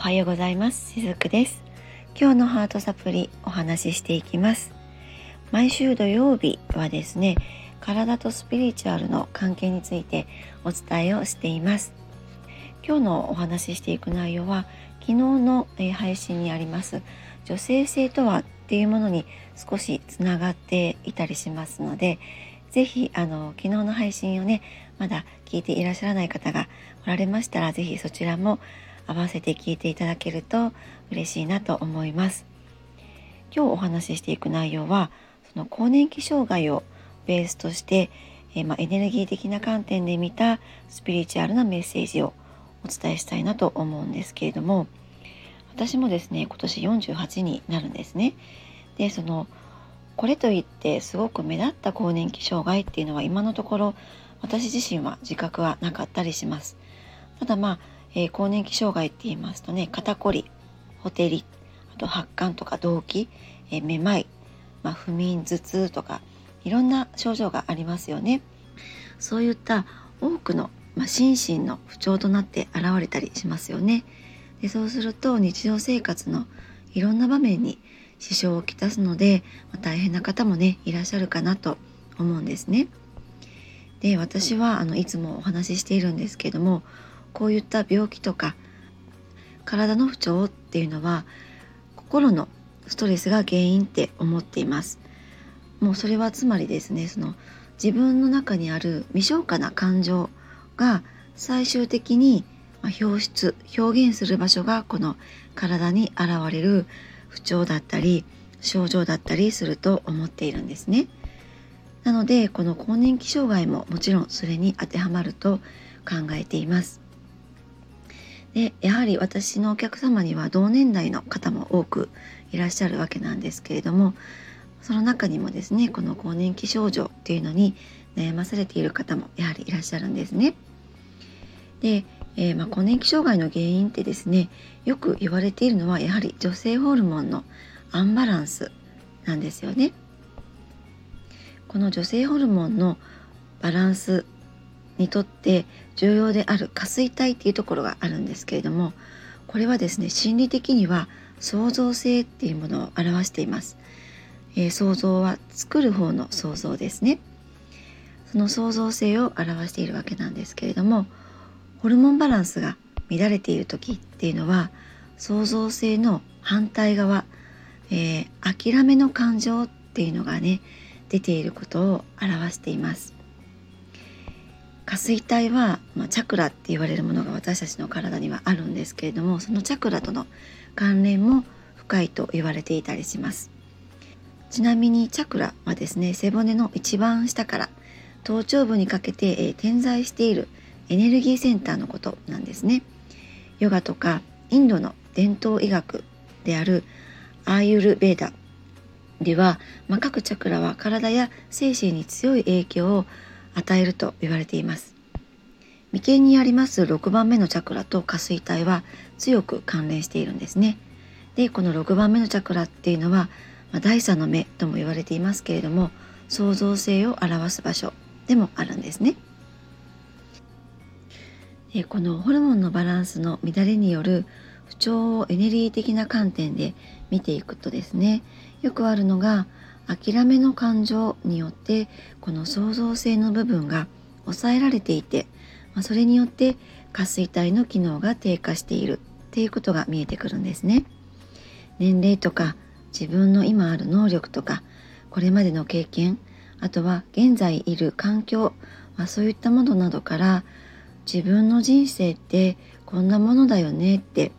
おはようございます。しずくです。今日のハートサプリお話ししていきます。毎週土曜日はですね体とスピリチュアルの関係についてお伝えをしています。今日のお話ししていく内容は昨日の配信にあります女性性とはっていうものに少しつながっていたりしますので是非あの昨日の配信をねまだ聞いていらっしゃらない方がおられましたら是非そちらも合わせて聞いていただけると嬉しいなと思います。今日お話ししていく内容はその更年期障害をベースとして、えー、まエネルギー的な観点で見たスピリチュアルなメッセージをお伝えしたいなと思うんですけれども私もですね今年48になるんですね。でそのこれといってすごく目立った更年期障害っていうのは今のところ私自身は自覚はなかったりします。ただまあえー、更年期障害って言いますとね肩こりほてりあと発汗とか動悸、えー、めまい、まあ、不眠頭痛とかいろんな症状がありますよね。そういった多くの、まあ、心身の不調となって現れたりしますよね。でそうすると日常生活のいろんな場面に支障をきたすので、まあ、大変な方もねいらっしゃるかなと思うんですね。で私はあのいつもお話ししているんですけどもこういった病気とか体の不調っていうのは心のストレスが原因って思っていますもうそれはつまりですねその自分の中にある未消化な感情が最終的に表出表現する場所がこの体に現れる不調だったり症状だったりすると思っているんですね。なのでこの更年期障害ももちろんそれに当てはまると考えています。でやはり私のお客様には同年代の方も多くいらっしゃるわけなんですけれどもその中にもですねこの更年期症状っていうのに悩まされている方もやはりいらっしゃるんですね。で、えー、まあ、更年期障害の原因ってですねよく言われているのはやはり女性ホルモンのアンバランスなんですよね。この女性ホルモンのバランスにとって重要である下垂体っていうところがあるんですけれどもこれはですね心理的には創造性っていうものを表しています、えー、創造は作る方の創造ですね。その創造性を表しているわけなんですけれどもホルモンバランスが乱れている時っていうのは創造性の反対側、えー、諦めの感情っていうのがね出ていることを表しています。下垂体は、まあ、チャクラって言われるものが私たちの体にはあるんですけれどもそのチャクラとの関連も深いと言われていたりします。ちなみにチャクラはですね背骨の一番下から頭頂部にかけて、えー、点在しているエネルギーセンターのことなんですね。ヨガとかインドの伝統医学であるアーユルベーダでは、まあ、各チャクラは体や精神に強い影響を与えると言われています。眉間にあります6番目のチャクラと下垂体は強く関連しているんですね。でこの6番目のチャクラっていうのは、まあ、第三の目とも言われていますけれども創造性を表す場所でもあるんですね。でこのホルモンのバランスの乱れによる不調をエネルギー的な観点で見ていくとですねよくあるのが諦めの感情によってこの創造性の部分が抑えられていて、ま、それによって下垂体の機能が低下しているっていうことが見えてくるんですね。年齢とか自分の今ある能力とかこれまでの経験あとは現在いる環境、まあ、そういったものなどから自分の人生ってこんなものだよねって、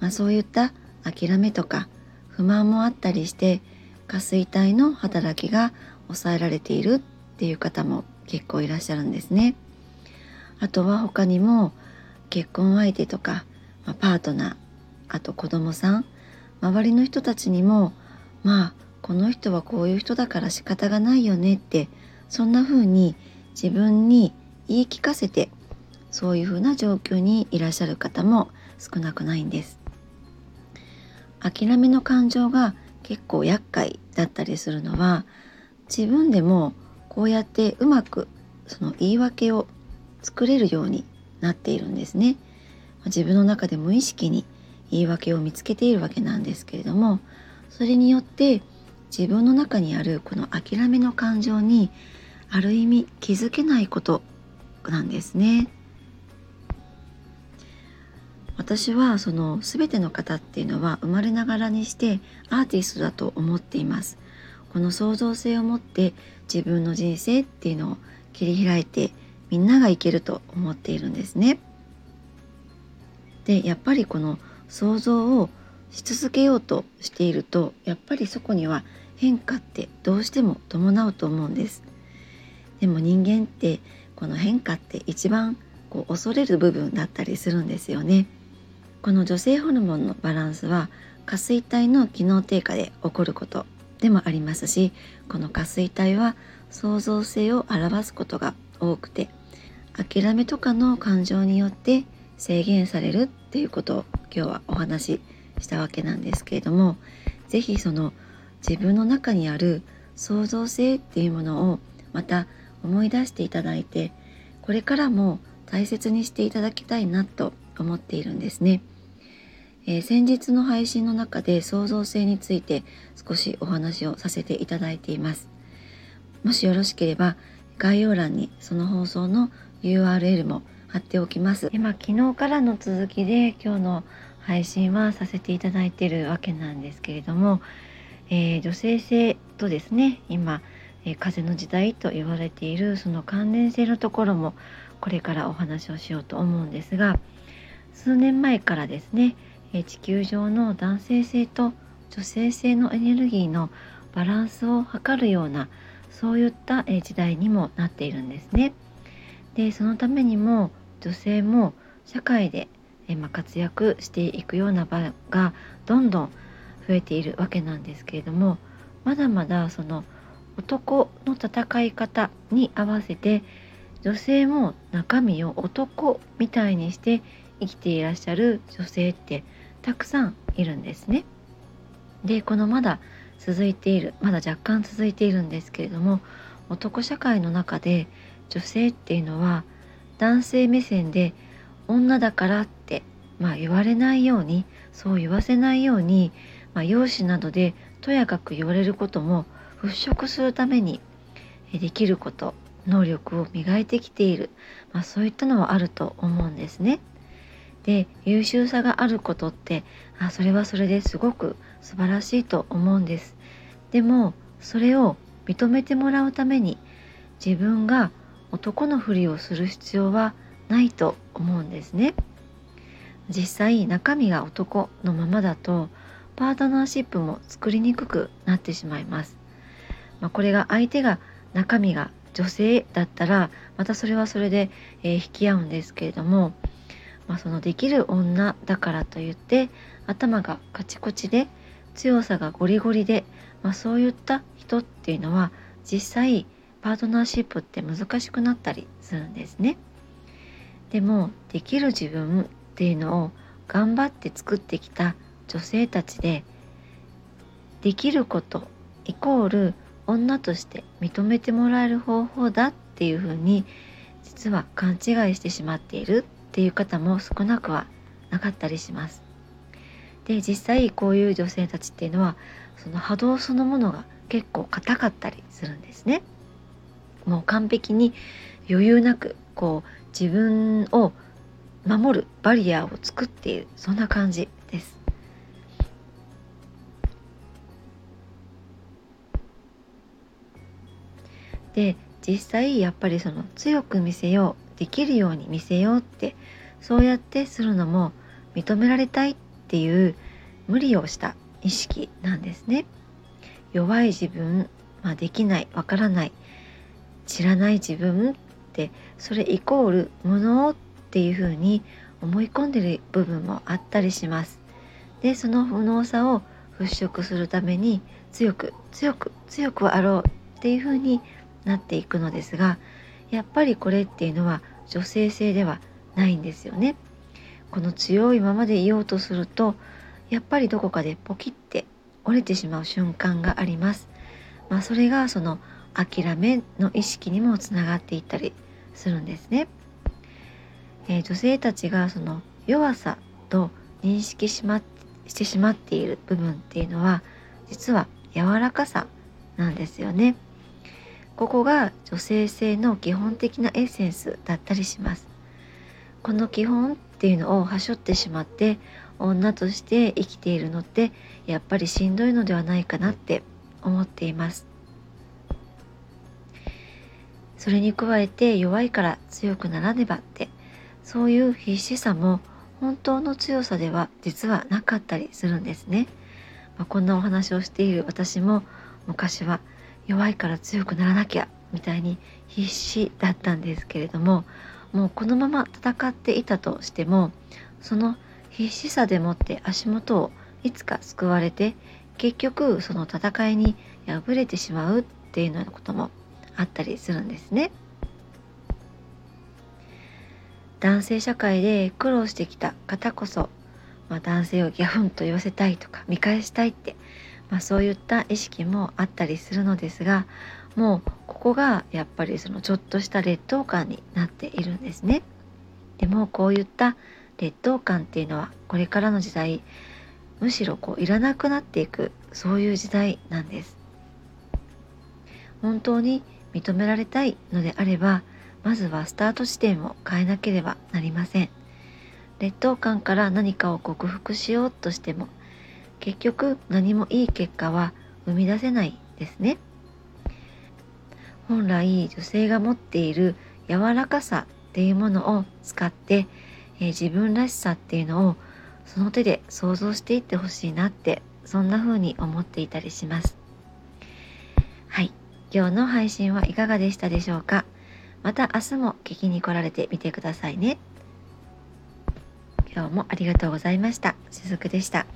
まあ、そういった諦めとか不満もあったりして下垂体の働きが抑えられているっていう方も結構いらっしゃるんですね。あとは他にも結婚相手とか、まあ、パートナーあと子供さん周りの人たちにもまあこの人はこういう人だから仕方がないよねってそんな風に自分に言い聞かせてそういう風な状況にいらっしゃる方も少なくないんです。諦めの感情が結構厄介だったりするのは自分でもこうやってうまくその言い訳を作れるようになっているんですね。自分の中で無意識に言い訳を見つけているわけなんですけれどもそれによって自分の中にあるこの諦めの感情にある意味気づけないことなんですね。私はその全ての方っていうのは生まれながらにしてアーティストだと思っています。この創造性を持って自分の人生っていうのを切り開いてみんながいけると思っているんですね。でやっぱりこの想像をし続けようとしているとやっぱりそこには変化ってどうしても伴うと思うんです。でも人間ってこの変化って一番こう恐れる部分だったりするんですよね。この女性ホルモンのバランスは下垂体の機能低下で起こることでもありますしこの下垂体は創造性を表すことが多くて諦めとかの感情によって制限されるっていうことを今日はお話ししたわけなんですけれども是非その自分の中にある創造性っていうものをまた思い出していただいてこれからも大切にしていただきたいなと思っているんですね。えー、先日の配信の中で創造性について少しお話をさせていただいています。もしよろしければ概要欄にその放送の URL も貼っておきます。今昨日からの続きで今日の配信はさせていただいているわけなんですけれども、えー、女性性とですね今、えー、風の時代と言われているその関連性のところもこれからお話をしようと思うんですが数年前からですね地球上の男性性と女性性のエネルギーのバランスを測るようなそういった時代にもなっているんですね。でそのためにも女性も社会で活躍していくような場がどんどん増えているわけなんですけれどもまだまだその男の戦い方に合わせて女性も中身を男みたいにして生きていらっしゃる女性ってたくさんいるんですね。でこのまだ続いているまだ若干続いているんですけれども男社会の中で女性っていうのは男性目線で女だからって、まあ、言われないようにそう言わせないように、まあ、容姿などでとやかく言われることも払拭するためにできること能力を磨いてきている、まあ、そういったのはあると思うんですね。で優秀さがあることってあそれはそれですごく素晴らしいと思うんです。でもそれを認めてもらうために自分が男のふりをする必要はないと思うんですね。実際中身が男のままだとパートナーシップも作りにくくなってしまいます、まあ、これが相手が中身が女性だったらまたそれはそれで、えー、引き合うんですけれどもまあ、そのできる女だからといって頭がカチコチで強さがゴリゴリで、まあ、そういった人っていうのは実際パートナーシップって難しくなったりするんですね。でもできる自分っていうのを頑張って作ってきた女性たちでできることイコール女として認めてもらえる方法だっていうふうに実は勘違いしてしまっているっていう方も少なくはなかったりします。で実際こういう女性たちっていうのはその波動そのものが結構硬かったりするんですね。もう完璧に余裕なくこう自分を守るバリアを作っているそんな感じです。で実際やっぱりその強く見せようできるように見せようってそうやってするのも認められたいっていう無理をした意識なんですね。弱い自分、まあ、できないわからない知らない自分ってそれイコール無能っていうふうに思い込んでる部分もあったりします。でその無能さを払拭するために強く強く強くあろうっていうふうになっていくのですがやっぱりこれっていうのは女性性ではないんですよね。この強いままでいようとするとやっぱりどこかでポキって折れてしまう瞬間があります。まあ、それがその諦めの意識にもつながっていったりするんですね。えー、女性たちがその弱さと認識し,、ま、してしまっている部分っていうのは実は柔らかさなんですよね。ここが女性性の基本的なエッセンスだったりします。この基本っていうのをはしょってしまって女として生きているのってやっぱりしんどいのではないかなって思っています。それに加えて弱いから強くならねばってそういう必死さも本当の強さでは実はなかったりするんですね。まあ、こんなお話をしている私も昔は弱いから強くならなきゃみたいに必死だったんですけれどももうこのまま戦っていたとしてもその必死さでもって足元をいつか救われて結局その戦いに敗れてしまうっていうようなこともあったりするんですね。男性社会で苦労してきた方こそ、まあ、男性をギャフンと言わせたいとか見返したいって、まあ、そういった意識もあったりするのですがもうここがやっぱりそのちょっとした劣等感になっているんですね。でもこういった劣等感っていうのはこれからの時代むしろこういらなくなっていくそういう時代なんです。本当に認められたいのであればまずはスタート地点を変えなければなりません劣等感から何かを克服しようとしても結局何もいい結果は生み出せないですね。本来女性が持っている柔らかさっていうものを使って、えー、自分らしさっていうのをその手で想像していってほしいなってそんな風に思っていたりします。はい。今日の配信はいかがでしたでしょうか？また明日も聞きに来られてみてくださいね。今日もありがとうございました。しずくでした。